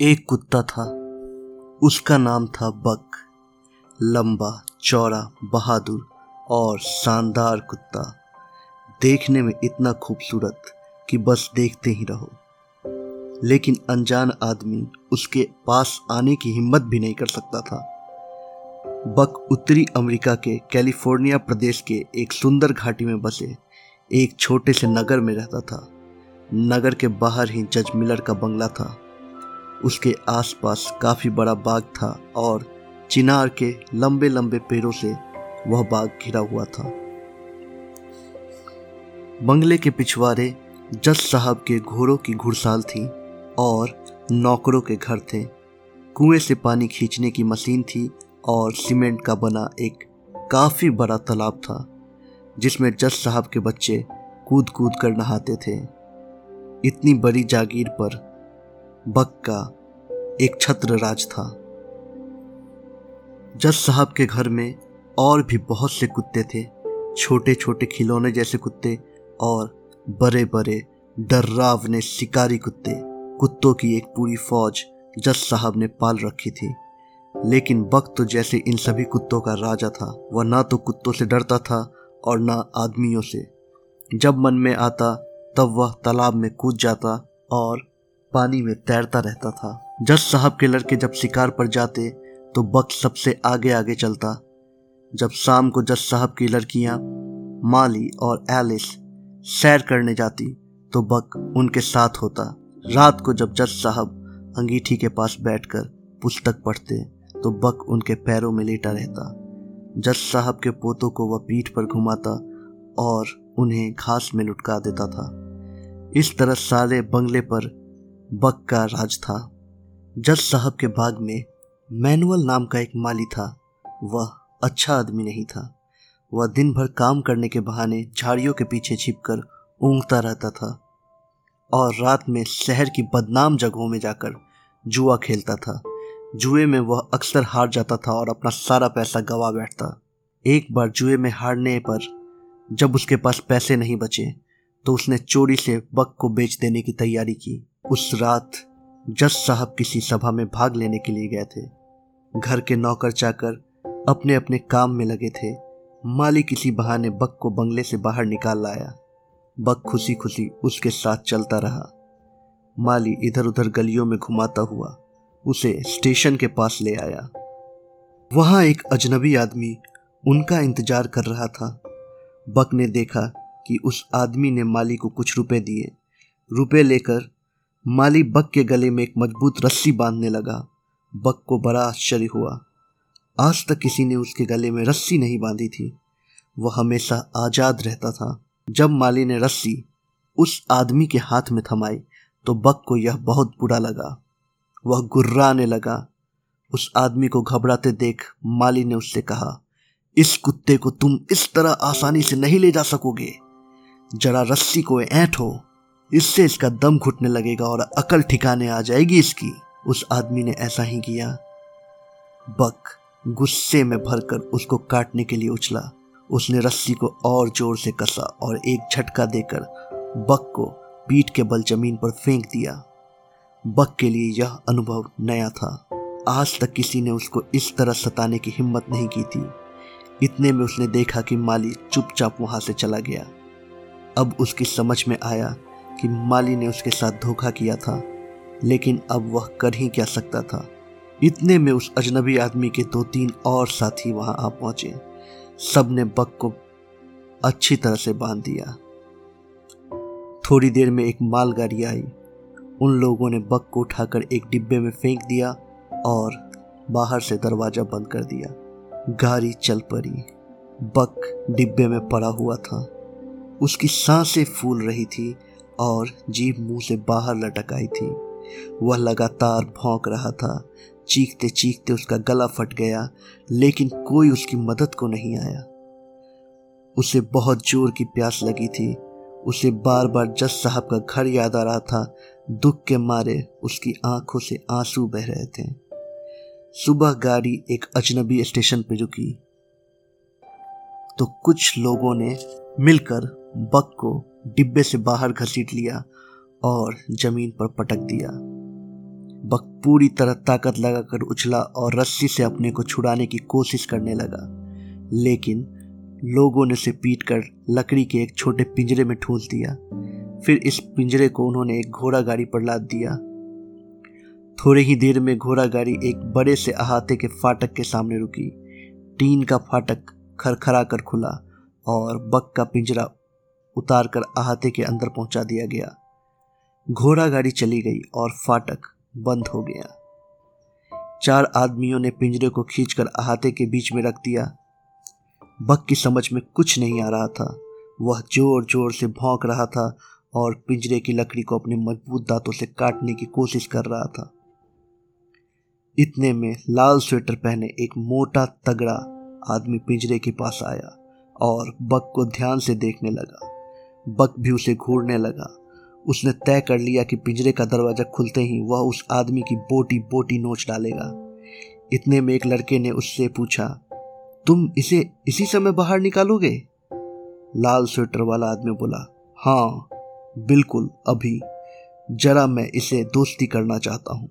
एक कुत्ता था। उसका नाम था बक। लंबा, चौड़ा, बहादुर और शानदार कुत्ता। देखने में इतना खूबसूरत कि बस देखते ही रहो। लेकिन अनजान आदमी उसके पास आने की हिम्मत भी नहीं कर सकता था। बक उत्तरी अमेरिका के कैलिफ़ोर्निया प्रदेश के एक सुंदर घाटी में बसे। एक छोटे से नगर में रहता था। नगर के बाहर ही जज मिलर का बंगला था। उसके आसपास काफ़ी बड़ा बाग था और चिनार के लंबे लंबे पेड़ों से वह बाग घिरा हुआ था। बंगले के पिछवाड़े जज साहब के घोड़ों की घुड़साल थी और नौकरों के घर थे। कुएँ से पानी खींचने की मशीन थी और सीमेंट का बना एक काफ़ी बड़ा तालाब था, जिसमें जज साहब के बच्चे कूद कूद कर नहाते थे। इतनी बड़ी जागीर पर बक का एक छत्र राज था। जज साहब के घर में और भी बहुत से कुत्ते थे। छोटे छोटे खिलौने जैसे कुत्ते और बड़े बड़े डर्रावने शिकारी कुत्ते, कुत्तों की एक पूरी फौज जज साहब ने पाल रखी थी। लेकिन बक तो जैसे इन सभी कुत्तों का राजा था, वह ना तो कुत्तों से डरता था और ना आदमियों से। जब मन में आता, तब वह तालाब में कूद जाता और पानी में तैरता रहता था। जज साहब के लड़के जब शिकार पर जाते तो बक सबसे आगे आगे चलता। जब शाम को जज साहब की लड़कियाँ, माली और एलिस, सैर करने जाती तो बक उनके साथ होता। रात को जब जज साहब अंगीठी के पास बैठकर पुस्तक पढ़ते तो बक उनके पैरों में लेटा रहता। जज साहब के पोतों को वह पीठ पर घुमाता और उन्हें घास में लुटका देता था। इस तरह सारे बंगले पर बक का राज था। जज साहब के बाग में मैनुअल नाम का एक माली था। वह अच्छा आदमी नहीं था। वह दिन भर काम करने के बहाने झाड़ियों के पीछे छिपकर ऊँगता रहता था और रात में शहर की बदनाम जगहों में जाकर जुआ खेलता था। जुए में वह अक्सर हार जाता था और अपना सारा पैसा गवा बैठता। एक बार जुए में हारने पर जब उसके पास पैसे नहीं बचे तो उसने चोरी से बक को बेच देने की तैयारी की। उस रात जज साहब किसी सभा में भाग लेने के लिए गए थे। घर के नौकर चाकर अपने अपने काम में लगे थे। माली किसी बहाने बक को बंगले से बाहर निकाल लाया। बक खुशी खुशी उसके साथ चलता रहा। माली इधर उधर गलियों में घुमाता हुआ उसे स्टेशन के पास ले आया। वहाँ एक अजनबी आदमी उनका इंतज़ार कर रहा था। बक ने देखा कि उस आदमी ने माली को कुछ रुपए दिए। रुपए लेकर माली बक के गले में एक मज़बूत रस्सी बांधने लगा। बक को बड़ा आश्चर्य हुआ। आज तक किसी ने उसके गले में रस्सी नहीं बांधी थी। वह हमेशा आज़ाद रहता था। जब माली ने रस्सी उस आदमी के हाथ में थमाई तो बक को यह बहुत बुरा लगा। वह गुर्राने लगा। उस आदमी को घबराते देख माली ने उससे कहा, इस कुत्ते को तुम इस तरह आसानी से नहीं ले जा सकोगे। जरा रस्सी को ऐठो इससे इसका दम घुटने लगेगा और अकल ठिकाने आ जाएगी इसकी। उस आदमी ने ऐसा ही किया। बक गुस्से में भरकर उसको काटने के लिए उछला। उसने रस्सी को और ज़ोर से कसा और एक झटका देकर बक को पीठ के बल ज़मीन पर फेंक दिया। बक के लिए यह अनुभव नया था। आज तक किसी ने उसको इस तरह सताने की हिम्मत नहीं की थी। इतने में उसने देखा कि माली चुपचाप वहाँ से चला गया। अब उसकी समझ में आया कि माली ने उसके साथ धोखा किया था, लेकिन अब वह कर ही क्या सकता था। इतने में उस अजनबी आदमी के दो तीन और साथी वहाँ आ पहुँचे। सबने बक को अच्छी तरह से बाँध दिया। थोड़ी देर में एक मालगाड़ी आई। उन लोगों ने बक को उठाकर एक डिब्बे में फेंक दिया और बाहर से दरवाज़ा बंद कर दिया। गाड़ी चल पड़ी। बक डिब्बे में पड़ा हुआ था। उसकी साँसें फूल रही थी। और जीभ मुँह से बाहर लटक आई थी। वह लगातार भौंक रहा था। चीखते चीखते उसका गला फट गया, लेकिन कोई उसकी मदद को नहीं आया। उसे बहुत ज़ोर की प्यास लगी थी। उसे बार बार जज साहब का घर याद आ रहा था। दुख के मारे उसकी आँखों से आँसू बह रहे थे। सुबह गाड़ी एक अजनबी स्टेशन पर रुकी। तो कुछ लोगों ने मिलकर बक को डिब्बे से बाहर घसीट लिया और ज़मीन पर पटक दिया। बक पूरी तरह ताकत लगाकर उछला और रस्सी से अपने को छुड़ाने की कोशिश करने लगा। लेकिन लोगों ने उसे पीट कर लकड़ी के एक छोटे पिंजरे में ठूंस दिया। फिर इस पिंजरे को उन्होंने एक घोड़ा गाड़ी पर लाद दिया। थोड़े ही देर में घोड़ा गाड़ी एक बड़े से अहाते के फाटक के सामने रुकी। टीन का फाटक खरखरा कर खुला और बक का पिंजरा उतार कर अहाते के अंदर पहुँचा दिया गया। घोड़ा गाड़ी चली गई और फाटक बंद हो गया। चार आदमियों ने पिंजरे को खींचकर अहाते के बीच में रख दिया। बक की समझ में कुछ नहीं आ रहा था। वह ज़ोर ज़ोर से भौंक रहा था और पिंजरे की लकड़ी को अपने मज़बूत दांतों से काटने की कोशिश कर रहा था। इतने में लाल स्वेटर पहने एक मोटा तगड़ा आदमी पिंजरे के पास आया और बक को ध्यान से देखने लगा। बक भी उसे घूरने लगा। उसने तय कर लिया कि पिंजरे का दरवाज़ा खुलते ही वह उस आदमी की बोटी बोटी नोच डालेगा। इतने में एक लड़के ने उससे पूछा, तुम इसे इसी समय बाहर निकालोगे? लाल स्वेटर वाला आदमी बोला हाँ बिल्कुल, अभी। जरा मैं इसे दोस्ती करना चाहता हूँ।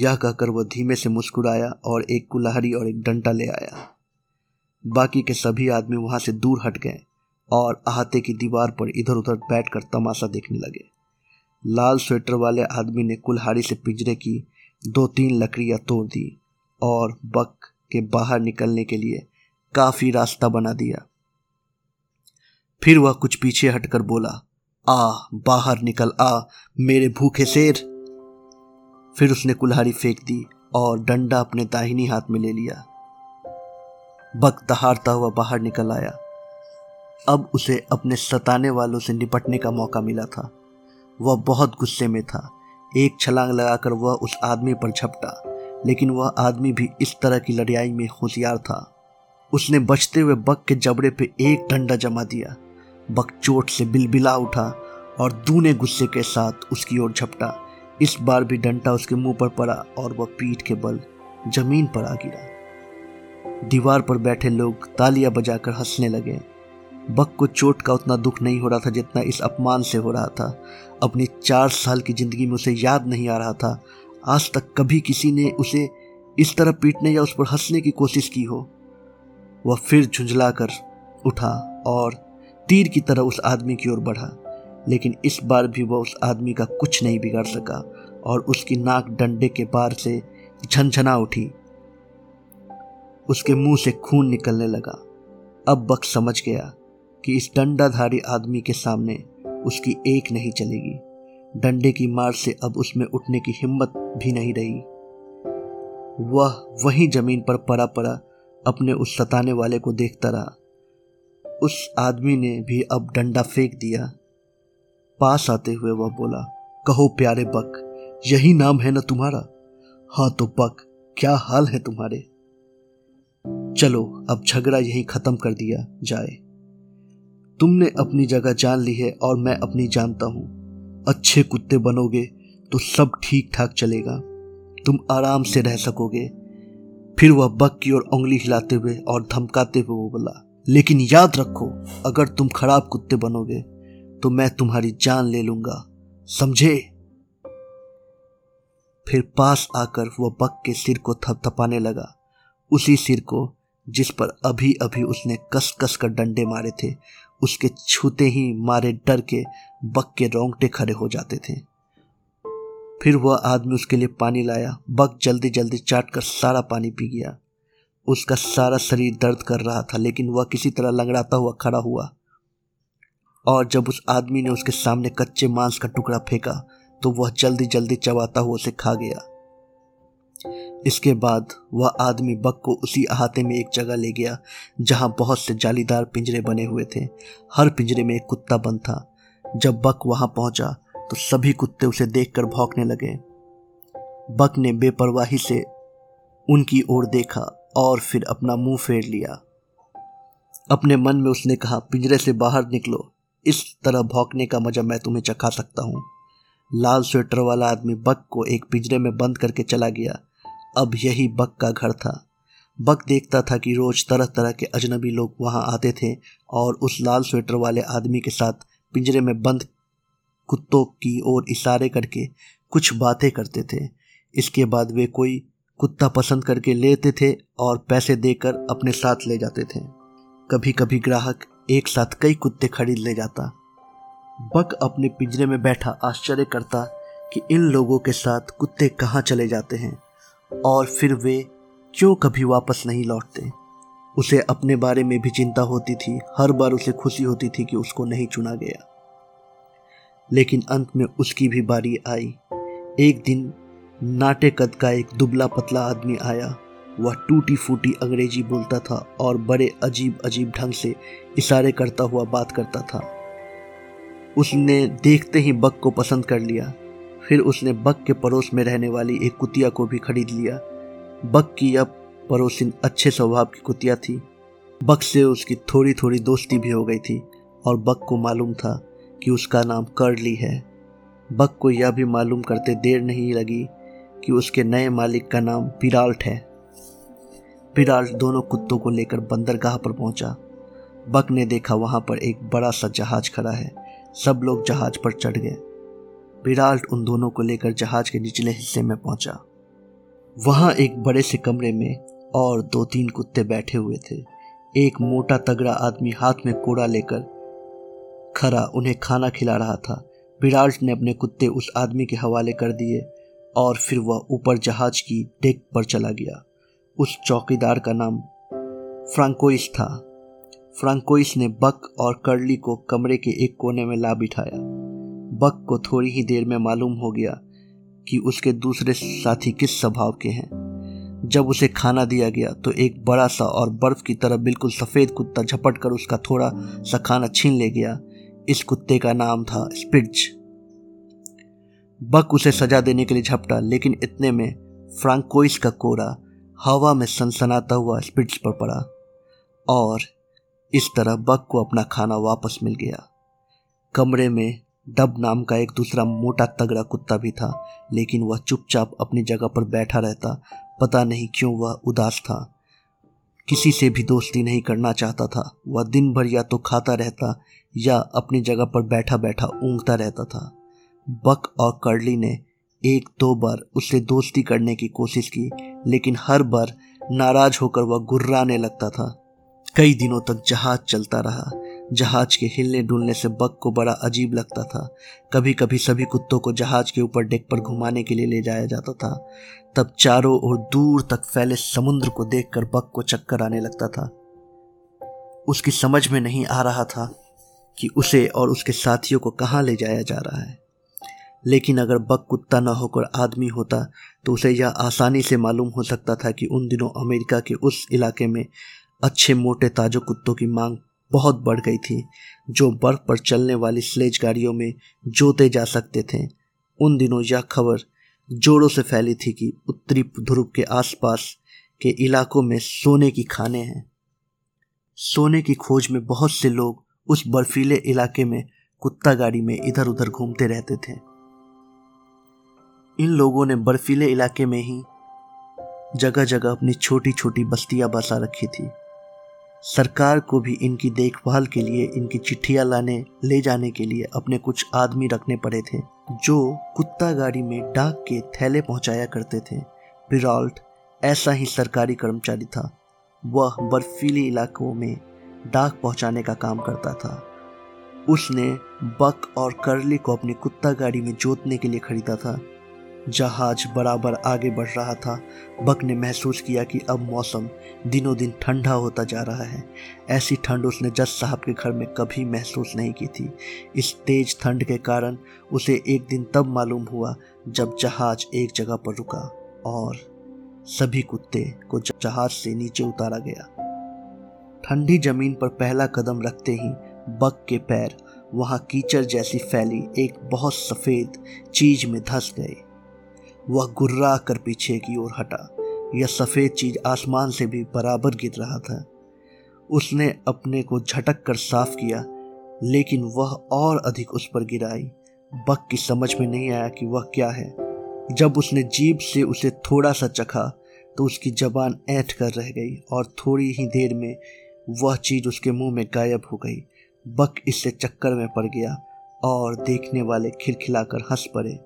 यह कहकर वह धीमे से मुस्कुराया और एक कुल्हाड़ी और एक डंडा ले आया। बाकी के सभी आदमी वहाँ से दूर हट गए। और अहाते की दीवार पर इधर उधर बैठकर तमाशा देखने लगे। लाल स्वेटर वाले आदमी ने कुल्हाड़ी से पिंजरे की दो तीन लकड़ियाँ तोड़ दी और बक के बाहर निकलने के लिए काफ़ी रास्ता बना दिया। फिर वह कुछ पीछे हटकर बोला, आ, बाहर निकल आ, मेरे भूखे शेर! फिर उसने कुल्हाड़ी फेंक दी और डंडा अपने दाहिनी हाथ में ले लिया। बक दहाड़ता हुआ बाहर निकल आया। अब उसे अपने सताने वालों से निपटने का मौका मिला था। वह बहुत गुस्से में था। एक छलांग लगाकर वह उस आदमी पर झपटा, लेकिन वह आदमी भी इस तरह की लड़ाई में होशियार था। उसने बचते हुए बक के जबड़े पे एक डंडा जमा दिया। बक चोट से बिलबिला उठा और दूने गुस्से के साथ उसकी ओर झपटा। इस बार भी डंडा उसके मुँह पर पड़ा और वह पीठ के बल ज़मीन पर आ गिरा। दीवार पर बैठे लोग तालियाँ बजाकर हंसने लगे। बक को चोट का उतना दुख नहीं हो रहा था जितना इस अपमान से हो रहा था। अपनी चार साल की ज़िंदगी में उसे याद नहीं आ रहा था। आज तक कभी किसी ने उसे इस तरह पीटने या उस पर हंसने की कोशिश की हो। वह फिर झुंझला कर उठा और तीर की तरह उस आदमी की ओर बढ़ा, लेकिन इस बार भी वह उस आदमी का कुछ नहीं बिगाड़ सका और उसकी नाक डंडे के बार से झनझना उठी। उसके मुँह से खून निकलने लगा। अब बक समझ गया कि इस डंडाधारी आदमी के सामने उसकी एक नहीं चलेगी। डंडे की मार से अब उसमें उठने की हिम्मत भी नहीं रही। वह वहीं ज़मीन पर पड़ा पड़ा अपने उस सताने वाले को देखता रहा। उस आदमी ने भी अब डंडा फेंक दिया। पास आते हुए वह बोला, कहो प्यारे बक, यही नाम है ना तुम्हारा? हाँ तो बक, क्या हाल है तुम्हारे? चलो, अब झगड़ा यही खत्म कर दिया जाए। तुमने अपनी जगह जान ली है और मैं अपनी जानता हूँ। अच्छे कुत्ते बनोगे तो सब ठीक ठाक चलेगा। तुम आराम से रह सकोगे। फिर वह बक की ओर उंगली हिलाते हुए और धमकाते हुए वो बोला, लेकिन याद रखो, अगर तुम खराब कुत्ते बनोगे तो मैं तुम्हारी जान ले लूँगा। समझे? फिर पास आकर वह बक के सिर को थपथपाने लगा। उसी सिर को जिस पर अभी अभी उसने कस कस कर डंडे मारे थे उसके छूते ही मारे डर के बक के रोंगटे खड़े हो जाते थे। फिर वह आदमी उसके लिए पानी लाया, बक जल्दी जल्दी चाट कर सारा पानी पी गया। उसका सारा शरीर दर्द कर रहा था, लेकिन वह किसी तरह लंगड़ाता हुआ खड़ा हुआ। और जब उस आदमी ने उसके सामने कच्चे मांस का टुकड़ा फेंका तो वह जल्दी जल्दी चबाता हुआ उसे खा गया। इसके बाद वह आदमी बक को उसी अहाते में एक जगह ले गया, जहाँ बहुत से जालीदार पिंजरे बने हुए थे। हर पिंजरे में एक कुत्ता बंद था। जब बक वहाँ पहुँचा तो सभी कुत्ते उसे देखकर भौंकने लगे। बक ने बेपरवाही से उनकी ओर देखा और फिर अपना मुँह फेर लिया। अपने मन में उसने कहा, पिंजरे से बाहर निकलो। इस तरह भौंकने का मज़ा मैं तुम्हें चखा सकता हूँ। लाल स्वेटर वाला आदमी बक को एक पिंजरे में बंद करके चला गया। अब यही बक का घर था। बक देखता था कि रोज तरह तरह के अजनबी लोग वहाँ आते थे और उस लाल स्वेटर वाले आदमी के साथ पिंजरे में बंद कुत्तों की ओर इशारे करके कुछ बातें करते थे। इसके बाद वे कोई कुत्ता पसंद करके लेते थे और पैसे देकर अपने साथ ले जाते थे। कभी कभी ग्राहक एक साथ कई कुत्ते खरीद ले जाता। बक अपने पिंजरे में बैठा आश्चर्य करता कि इन लोगों के साथ कुत्ते कहाँ चले जाते हैं और फिर वे क्यों कभी वापस नहीं लौटते। उसे अपने बारे में भी चिंता होती थी, हर बार उसे खुशी होती थी कि उसको नहीं चुना गया। लेकिन अंत में उसकी भी बारी आई। एक दिन नाटे कद का एक दुबला पतला आदमी आया। वह टूटी फूटी अंग्रेज़ी बोलता था और बड़े अजीब अजीब ढंग से इशारे करता हुआ बात करता था। उसने देखते ही बक को पसंद कर लिया। फिर उसने बक के पड़ोस में रहने वाली एक कुतिया को भी खरीद लिया। बक की अब पड़ोसिन अच्छे स्वभाव की कुतिया थी। बक से उसकी थोड़ी थोड़ी दोस्ती भी हो गई थी और बक को मालूम था कि उसका नाम कर्ली है। बक को यह भी मालूम करते देर नहीं लगी कि उसके नए मालिक का नाम पिराल्ट है। पिराल्ट दोनों कुत्तों को लेकर बंदरगाह पर पहुँचा। बक ने देखा वहाँ पर एक बड़ा सा जहाज़ खड़ा है। सब लोग जहाज़ पर चढ़ गए। पिराल्ट उन दोनों को लेकर जहाज़ के निचले हिस्से में पहुँचा। वहाँ एक बड़े से कमरे में और दो तीन कुत्ते बैठे हुए थे। एक मोटा तगड़ा आदमी हाथ में कोड़ा लेकर खरा उन्हें खाना खिला रहा था। पिराल्ट ने अपने कुत्ते उस आदमी के हवाले कर दिए और फिर वह ऊपर जहाज़ की डेक पर चला गया। उस चौकीदार का नाम फ्रांकोइस था। फ्रांकोइस ने बक और कर्ली को कमरे के एक कोने में ला बिठाया। बक को थोड़ी ही देर में मालूम हो गया कि उसके दूसरे साथी किस स्वभाव के हैं। जब उसे खाना दिया गया तो एक बड़ा सा और बर्फ़ की तरह बिल्कुल सफ़ेद कुत्ता झपट कर उसका थोड़ा सा खाना छीन ले गया। इस कुत्ते का नाम था स्पिड्ज बक उसे सजा देने के लिए झपटा, लेकिन इतने में फ्रांकोइस का कोरा हवा में सनसनाता हुआ स्पिड्स पर पड़ा और इस तरह बक को अपना खाना वापस मिल गया। कमरे में डब नाम का एक दूसरा मोटा तगड़ा कुत्ता भी था, लेकिन वह चुपचाप अपनी जगह पर बैठा रहता। पता नहीं क्यों वह उदास था। किसी से भी दोस्ती नहीं करना चाहता था। वह दिन भर या तो खाता रहता या अपनी जगह पर बैठा बैठा ऊँगता रहता था। बक और कर्ली ने एक दो बार उससे दोस्ती करने की कोशिश की, लेकिन हर बार नाराज़ होकर वह गुर्राने लगता था। कई दिनों तक जहाज़ चलता रहा। जहाज़ के हिलने डुलने से बक को बड़ा अजीब लगता था। कभी कभी सभी कुत्तों को जहाज़ के ऊपर डेक पर घुमाने के लिए ले जाया जाता था। तब चारों ओर दूर तक फैले समुद्र को देखकर बक को चक्कर आने लगता था। उसकी समझ में नहीं आ रहा था कि उसे और उसके साथियों को कहाँ ले जाया जा रहा है। लेकिन अगर बक कुत्ता न होकर आदमी होता तो उसे यह आसानी से मालूम हो सकता था कि उन दिनों अमेरिका के उस इलाके में अच्छे मोटे ताजो कुत्तों की मांग बहुत बढ़ गई थी, जो बर्फ़ पर चलने वाली स्लेज गाड़ियों में जोते जा सकते थे। उन दिनों यह खबर जोरों से फैली थी कि उत्तरी ध्रुव के आसपास के इलाकों में सोने की खाने हैं। सोने की खोज में बहुत से लोग उस बर्फीले इलाके में कुत्ता गाड़ी में इधर उधर घूमते रहते थे। इन लोगों ने बर्फीले इलाके में ही जगह जगह अपनी छोटी छोटी बस्तियाँ बसा रखी थी। सरकार को भी इनकी देखभाल के लिए, इनकी चिट्ठियाँ लाने, ले जाने के लिए अपने कुछ आदमी रखने पड़े थे, जो कुत्ता गाड़ी में डाक के थैले पहुँचाया करते थे। बिराल्ट, ऐसा ही सरकारी कर्मचारी था। वह बर्फीले इलाकों में डाक पहुँचाने का काम करता था। उसने बक और करली को अपनी कुत्ता गाड़ी में जोतने के लिए खरीदा था। जहाज़ बराबर आगे बढ़ रहा था। बक ने महसूस किया कि अब मौसम दिनों दिन ठंडा होता जा रहा है। ऐसी ठंड उसने जज साहब के घर में कभी महसूस नहीं की थी। इस तेज ठंड के कारण उसे एक दिन तब मालूम हुआ जब जहाज़ एक जगह पर रुका और सभी कुत्ते को जहाज़ से नीचे उतारा गया। ठंडी ज़मीन पर पहला कदम रखते ही बक के पैर वहाँ कीचड़ जैसी फैली एक बहुत सफ़ेद चीज़ में धस गए। वह गुर्रा कर पीछे की ओर हटा। यह सफ़ेद चीज़ आसमान से भी बराबर गिर रहा था। उसने अपने को झटक कर साफ़ किया, लेकिन वह और अधिक उस पर गिराई। बक की समझ में नहीं आया कि वह क्या है। जब उसने जीप से उसे थोड़ा सा चखा तो उसकी जबान ऐठ कर रह गई और थोड़ी ही देर में वह चीज़ उसके मुँह में गायब हो गई। बक इससे चक्कर में पड़ गया और देखने वाले खिलखिलाकर हंस पड़े।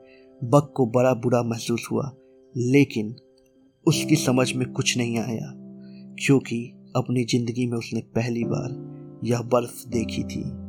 बक को बड़ा बुरा महसूस हुआ, लेकिन उसकी समझ में कुछ नहीं आया, क्योंकि अपनी ज़िंदगी में उसने पहली बार यह बर्फ़ देखी थी।